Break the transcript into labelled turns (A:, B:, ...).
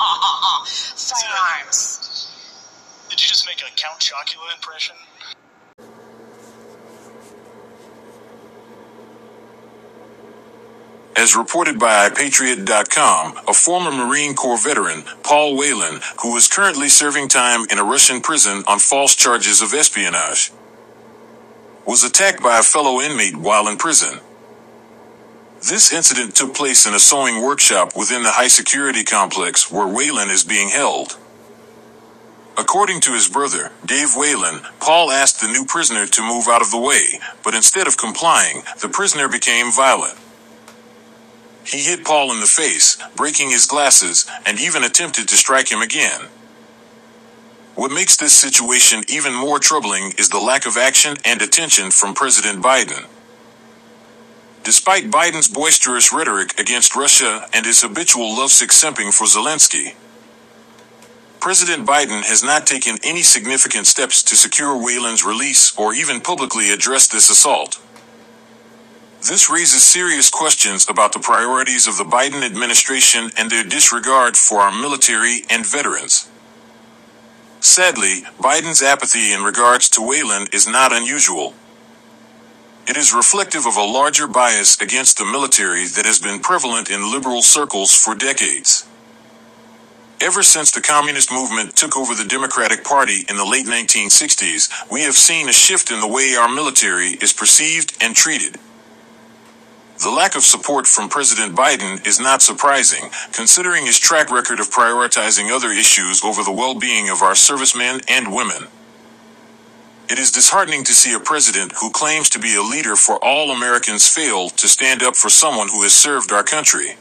A: Uh, uh, uh. Firearms.
B: Did you just make a Count Chocula impression?
C: As reported by iPatriot.com, a former Marine Corps veteran, Paul Whelan, who is currently serving time in a Russian prison on false charges of espionage, was attacked by a fellow inmate while in prison. This incident took place in a sewing workshop within the high security complex where Whelan is being held. According to his brother, Dave Whelan, Paul asked the new prisoner to move out of the way, but instead of complying, the prisoner became violent. He hit Paul in the face, breaking his glasses, and even attempted to strike him again. What makes this situation even more troubling is the lack of action and attention from President Biden. Despite Biden's boisterous rhetoric against Russia and his habitual lovesick simping for Zelensky, President Biden has not taken any significant steps to secure Whelan's release or even publicly address this assault. This raises serious questions about the priorities of the Biden administration and their disregard for our military and veterans. Sadly, Biden's apathy in regards to Whelan is not unusual. It is reflective of a larger bias against the military that has been prevalent in liberal circles for decades. Ever since the communist movement took over the Democratic Party in the late 1960s, we have seen a shift in the way our military is perceived and treated. The lack of support from President Biden is not surprising, considering his track record of prioritizing other issues over the well being of our servicemen and women. It is disheartening to see a president who claims to be a leader for all Americans fail to stand up for someone who has served our country.